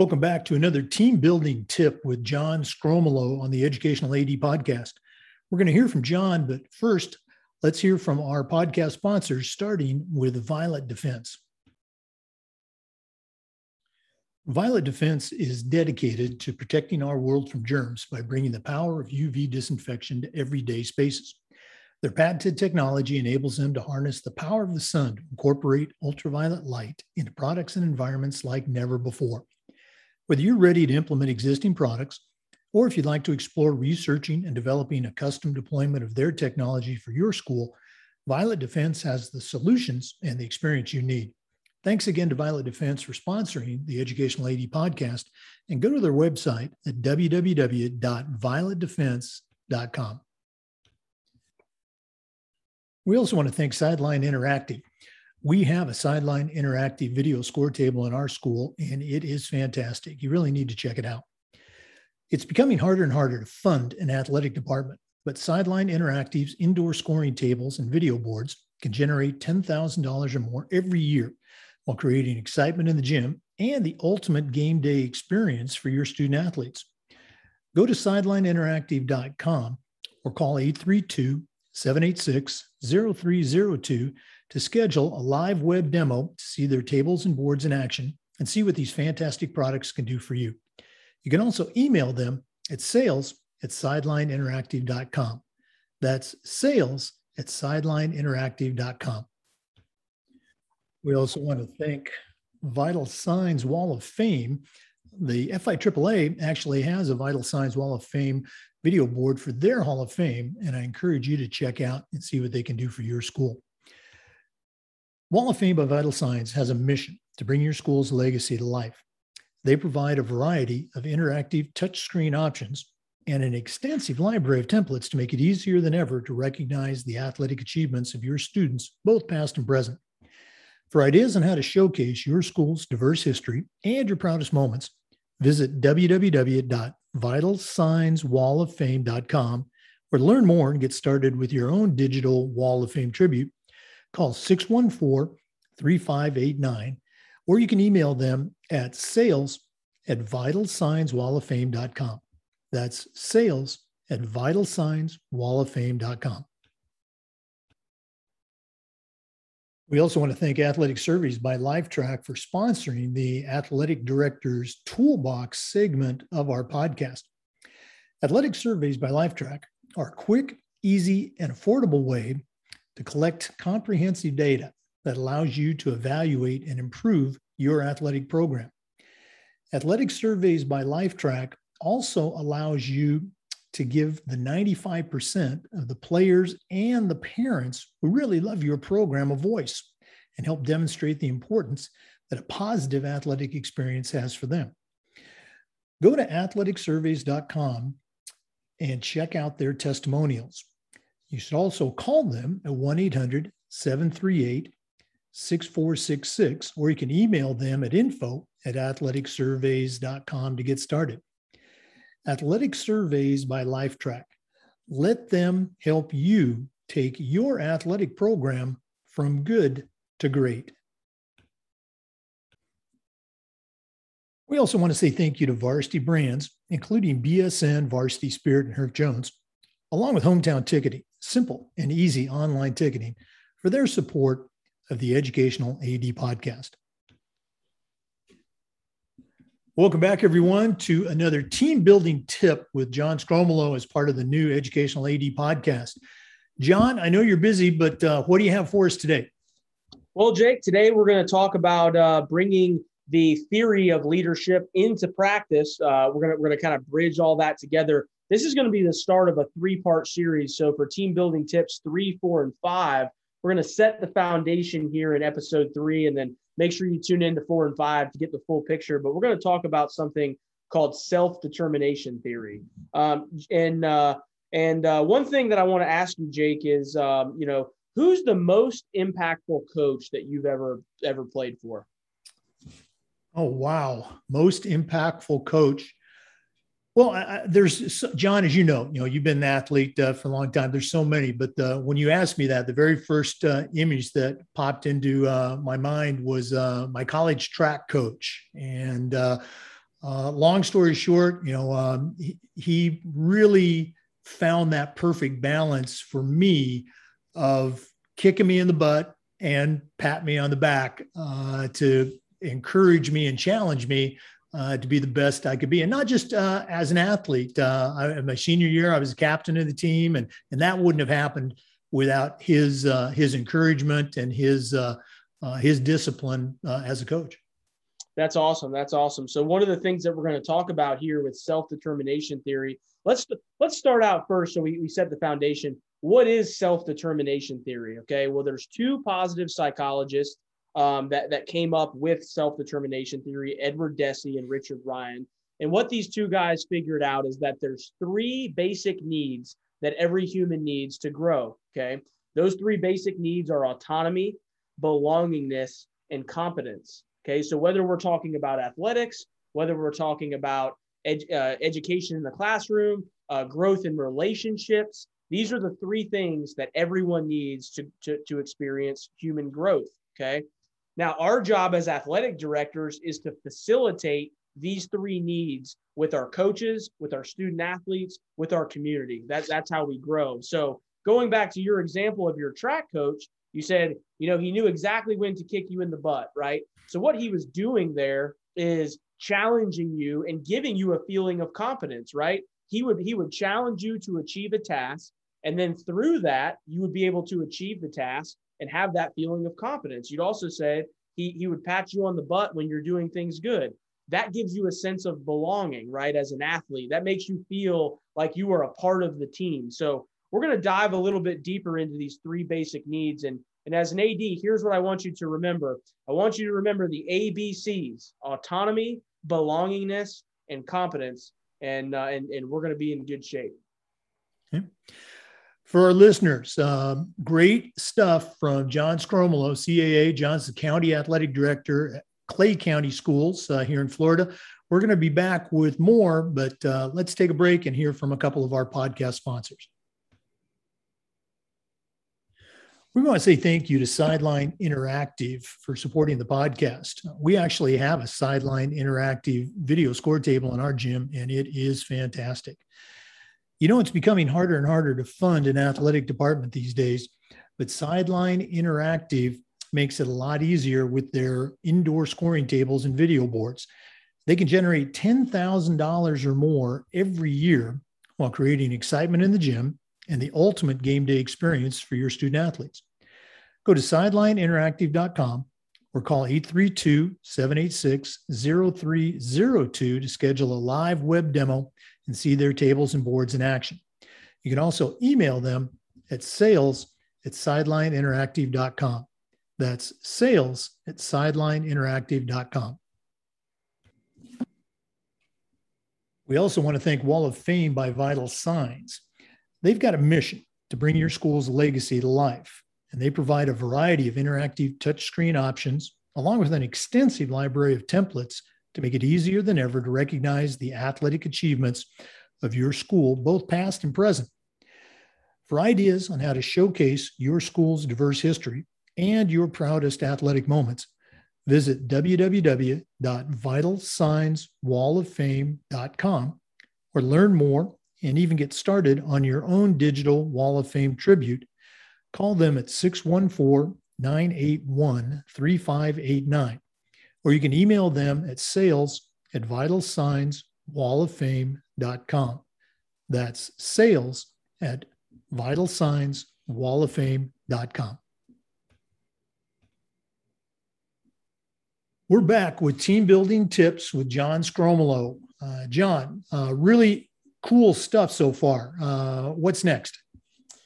Welcome back to another team building tip with John Sgromolo on the Educational AD podcast. We're going to hear from John, but first, let's hear from our podcast sponsors, starting with Violet Defense. Violet Defense is dedicated to protecting our world from germs by bringing the power of UV disinfection to everyday spaces. Their patented technology enables them to harness the power of the sun to incorporate ultraviolet light into products and environments like never before. Whether you're ready to implement existing products, or if you'd like to explore researching and developing a custom deployment of their technology for your school, Violet Defense has the solutions and the experience you need. Thanks again to Violet Defense for sponsoring the Educational AD podcast and go to their website at www.violetdefense.com. We also want to thank Sideline Interactive we have a sideline interactive video score table in our school, and it is fantastic. You really need to check it out. It's becoming harder and harder to fund an athletic department, but Sideline Interactive's indoor scoring tables and video boards can generate $10,000 or more every year while creating excitement in the gym and the ultimate game day experience for your student athletes. Go to sidelineinteractive.com or call 832 786 0302 to schedule a live web demo to see their tables and boards in action and see what these fantastic products can do for you. You can also email them at sales at sidelineinteractive.com. That's sales at sidelineinteractive.com. We also want to thank Vital Signs Wall of Fame. The FIAAA actually has a Vital Signs Wall of Fame video board for their Hall of Fame, and I encourage you to check out and see what they can do for your school. Wall of Fame by Vital Signs has a mission to bring your school's legacy to life. They provide a variety of interactive touchscreen options and an extensive library of templates to make it easier than ever to recognize the athletic achievements of your students, both past and present. For ideas on how to showcase your school's diverse history and your proudest moments, visit www.vitalsignswalloffame.com or learn more and get started with your own digital Wall of Fame tribute call 614 3589, or you can email them at sales at vitalsignswalloffame.com. That's sales at vitalsignswalloffame.com. We also want to thank Athletic Surveys by Lifetrack for sponsoring the Athletic Director's Toolbox segment of our podcast. Athletic Surveys by Lifetrack are a quick, easy, and affordable way to collect comprehensive data that allows you to evaluate and improve your athletic program. Athletic surveys by Lifetrack also allows you to give the 95% of the players and the parents who really love your program a voice and help demonstrate the importance that a positive athletic experience has for them. Go to athleticsurveys.com and check out their testimonials. You should also call them at 1 800 738 6466, or you can email them at info at athleticsurveys.com to get started. Athletic Surveys by Lifetrack. Let them help you take your athletic program from good to great. We also want to say thank you to Varsity Brands, including BSN, Varsity Spirit, and Herff Jones, along with Hometown Ticketing simple and easy online ticketing for their support of the Educational AD podcast. Welcome back, everyone, to another team building tip with John Sgromolo as part of the new Educational AD podcast. John, I know you're busy, but uh, what do you have for us today? Well, Jake, today we're going to talk about uh, bringing the theory of leadership into practice. Uh, we're going we're going to kind of bridge all that together this is going to be the start of a three part series. So, for team building tips three, four, and five, we're going to set the foundation here in episode three, and then make sure you tune in to four and five to get the full picture. But we're going to talk about something called self determination theory. Um, and uh, and uh, one thing that I want to ask you, Jake, is um, you know who's the most impactful coach that you've ever ever played for? Oh wow, most impactful coach. Well, I, there's John, as you know, you know you've been an athlete uh, for a long time. There's so many, but uh, when you asked me that, the very first uh, image that popped into uh, my mind was uh, my college track coach, and uh, long story short, you know, um, he, he really found that perfect balance for me of kicking me in the butt and pat me on the back to encourage me and challenge me uh, to be the best I could be, and not just uh, as an athlete. Uh, I, in my senior year, I was captain of the team, and and that wouldn't have happened without his uh, his encouragement and his uh, uh, his discipline as a coach. That's awesome. That's awesome. So one of the things that we're going to talk about here with self-determination theory, let's let's start out first. So we, we set the foundation. What is self-determination theory? Okay. Well, there's two positive psychologists um, that that came up with self-determination theory, Edward Deci and Richard Ryan. And what these two guys figured out is that there's three basic needs that every human needs to grow. Okay. Those three basic needs are autonomy, belongingness, and competence. Okay, so whether we're talking about athletics, whether we're talking about ed, uh, education in the classroom, uh, growth in relationships, these are the three things that everyone needs to, to, to experience human growth. Okay, now our job as athletic directors is to facilitate these three needs with our coaches, with our student athletes, with our community. That, that's how we grow. So going back to your example of your track coach, you said, you know, he knew exactly when to kick you in the butt, right? So what he was doing there is challenging you and giving you a feeling of competence, right? He would he would challenge you to achieve a task, and then through that, you would be able to achieve the task and have that feeling of confidence. You'd also say he he would pat you on the butt when you're doing things good. That gives you a sense of belonging, right? As an athlete, that makes you feel like you are a part of the team. So we're going to dive a little bit deeper into these three basic needs. And, and as an AD, here's what I want you to remember I want you to remember the ABCs autonomy, belongingness, and competence. And, uh, and, and we're going to be in good shape. Okay. For our listeners, um, great stuff from John Sgromolo, CAA. John's the County Athletic Director at Clay County Schools uh, here in Florida. We're going to be back with more, but uh, let's take a break and hear from a couple of our podcast sponsors. We want to say thank you to Sideline Interactive for supporting the podcast. We actually have a Sideline Interactive video score table in our gym, and it is fantastic. You know, it's becoming harder and harder to fund an athletic department these days, but Sideline Interactive makes it a lot easier with their indoor scoring tables and video boards. They can generate $10,000 or more every year while creating excitement in the gym and the ultimate game day experience for your student athletes. Go to sidelineinteractive.com or call 832 786 0302 to schedule a live web demo and see their tables and boards in action. You can also email them at sales at sidelineinteractive.com. That's sales at sidelineinteractive.com. We also want to thank Wall of Fame by Vital Signs. They've got a mission to bring your school's legacy to life, and they provide a variety of interactive touchscreen options, along with an extensive library of templates to make it easier than ever to recognize the athletic achievements of your school, both past and present. For ideas on how to showcase your school's diverse history and your proudest athletic moments, visit www.vitalsignswalloffame.com or learn more and even get started on your own digital Wall of Fame tribute, call them at 614 981 3589, or you can email them at sales at vitalsignswalloffame.com. That's sales at vitalsignswalloffame.com. We're back with team building tips with John Sgromolo. Uh, John, uh, really cool stuff so far. Uh, what's next?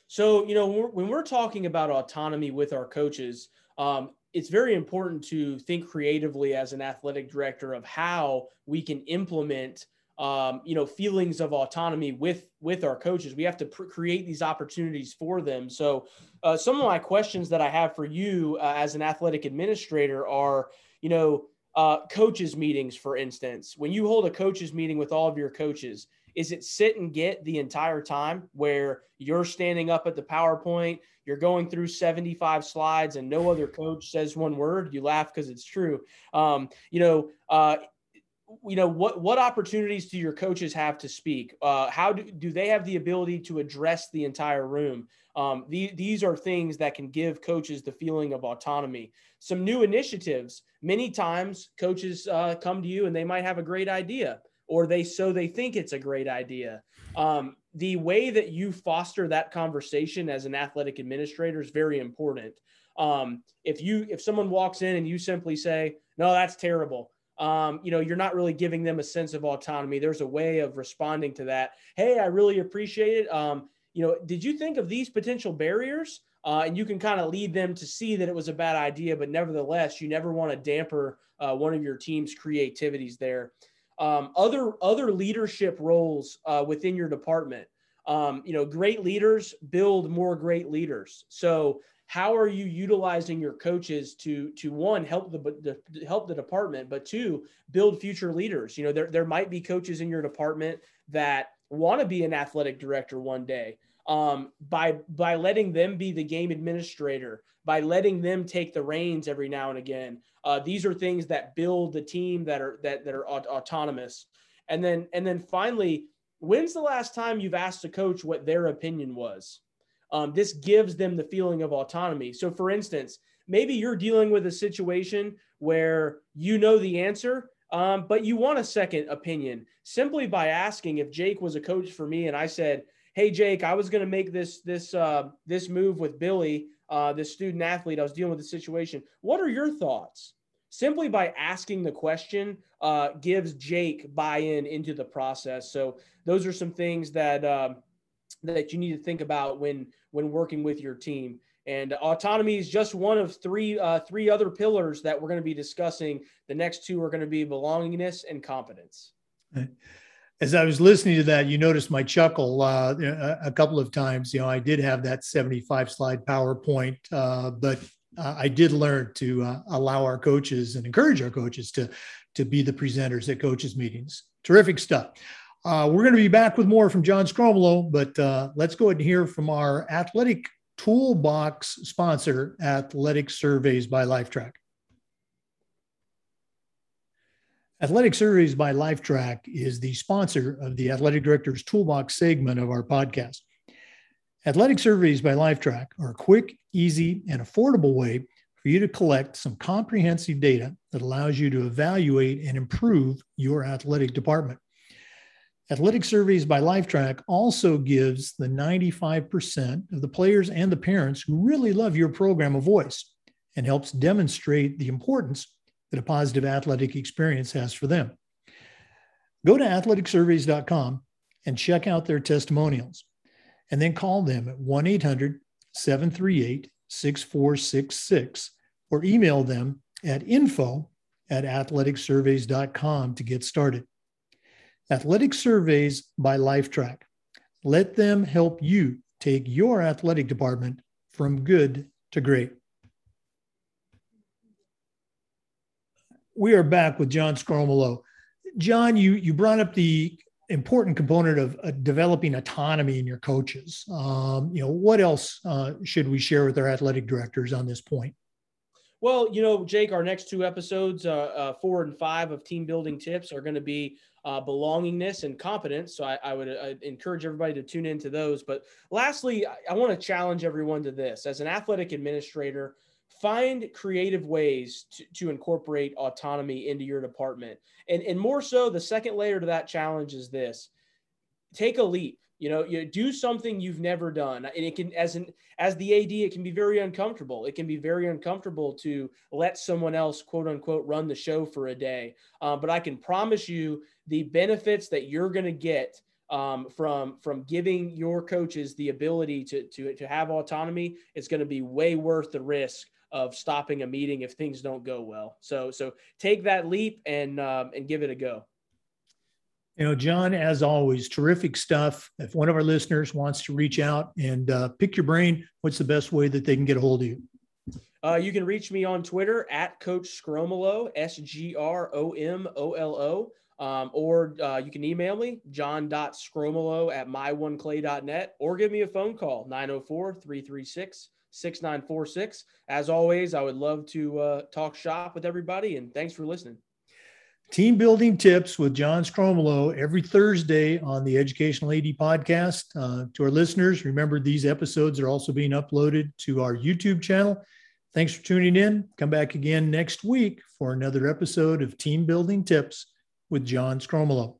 So, you know, when we're, when we're, talking about autonomy with our coaches, um, it's very important to think creatively as an athletic director of how we can implement um, you know feelings of autonomy with with our coaches. We have to create these opportunities for them. So uh, some of my questions that i have for you uh, as an athletic administrator are you know uh, coaches meetings for instance. When you hold a coaches meeting with all of your coaches is it sit and get the entire time where you're standing up at the PowerPoint, you're going through 75 slides, and no other coach says one word? You laugh because it's true. Um, you know, uh, you know what what opportunities do your coaches have to speak? Uh, how do, do they have the ability to address the entire room? Um, the, these are things that can give coaches the feeling of autonomy. Some new initiatives. Many times coaches uh, come to you and they might have a great idea or they so they think it's a great idea um, the way that you foster that conversation as an athletic administrator is very important um, if you if someone walks in and you simply say no that's terrible um, you know, you're not really giving them a sense of autonomy. There's a way of responding to that. Hey, I really appreciate it. Um, you know, did you think of these potential barriers? Uh, and you can kind of lead them to see that it was a bad idea, but nevertheless, you never want to damper uh, one of your team's creativities there. Um, other other leadership roles uh, within your department. Um, you know, great leaders build more great leaders. So how are you utilizing your coaches to to one help the, the, help the department but two build future leaders you know there, there might be coaches in your department that want to be an athletic director one day um, by by letting them be the game administrator by letting them take the reins every now and again uh, these are things that build the team that are that, that are aut- autonomous and then and then finally when's the last time you've asked a coach what their opinion was um, this gives them the feeling of autonomy. So, for instance, maybe you're dealing with a situation where you know the answer, um, but you want a second opinion simply by asking if Jake was a coach for me and I said, "Hey, Jake, I was going to make this this uh, this move with Billy, uh, this student athlete. I was dealing with the situation. What are your thoughts?" Simply by asking the question uh, gives Jake buy-in into the process. So those are some things that um, that you need to think about when when working with your team. And autonomy is just one of three uh, three other pillars that we're going to be discussing. The next two are going to be belongingness and competence. As I was listening to that, you noticed my chuckle uh, a couple of times. You know, I did have that 75 slide PowerPoint, uh, but uh, I did learn to uh, allow our coaches and encourage our coaches to to be the presenters at coaches meetings. Terrific stuff. Uh, we're going to be back with more from John Sgromolo, but uh, let's go ahead and hear from our athletic toolbox sponsor, Athletic Surveys by Lifetrack. Athletic Surveys by Lifetrack is the sponsor of the Athletic Director's Toolbox segment of our podcast. Athletic Surveys by Lifetrack are a quick, easy, and affordable way for you to collect some comprehensive data that allows you to evaluate and improve your athletic department. Athletic Surveys by Lifetrack also gives the 95% of the players and the parents who really love your program a voice and helps demonstrate the importance that a positive athletic experience has for them. Go to athleticsurveys.com and check out their testimonials, and then call them at 1 800 738 6466 or email them at info at athleticsurveys.com to get started. Athletic Surveys by Lifetrack. Let them help you take your athletic department from good to great. We are back with John Sgromolo. John, you, you brought up the important component of uh, developing autonomy in your coaches. Um, you know, what else uh, should we share with our athletic directors on this point? Well, you know, Jake, our next two episodes, uh, uh, four and five of team building tips, are going to be uh, belongingness and competence. So I, I would uh, encourage everybody to tune into those. But lastly, I, I want to challenge everyone to this as an athletic administrator. Find creative ways to, to incorporate autonomy into your department. And, and more so, the second layer to that challenge is this take a leap you know you do something you've never done. And it can as an as the ad it can be very uncomfortable. It can be very uncomfortable to let someone else quote unquote run the show for a day. Um, but i can promise you the benefits that you're going to get um, from from giving your coaches the ability to to, to have autonomy it's going to be way worth the risk of stopping a meeting if things don't go well. So so take that leap and um, and give it a go you know, John, as always, terrific stuff. If one of our listeners wants to reach out and uh, pick your brain, what's the best way that they can get a hold of you? Uh, you can reach me on Twitter at Coach Sgromolo, S G R O M O L O. Um, or uh, you can email me, john.sgromolo at myoneclay.net, or give me a phone call, 904 336 6946. As always, I would love to uh, talk shop with everybody, and thanks for listening. Team building tips with John Sgromolo every Thursday on the Educational AD podcast. Uh, to our listeners, remember these episodes are also being uploaded to our YouTube channel. Thanks for tuning in. Come back again next week for another episode of Team Building Tips with John Sgromolo.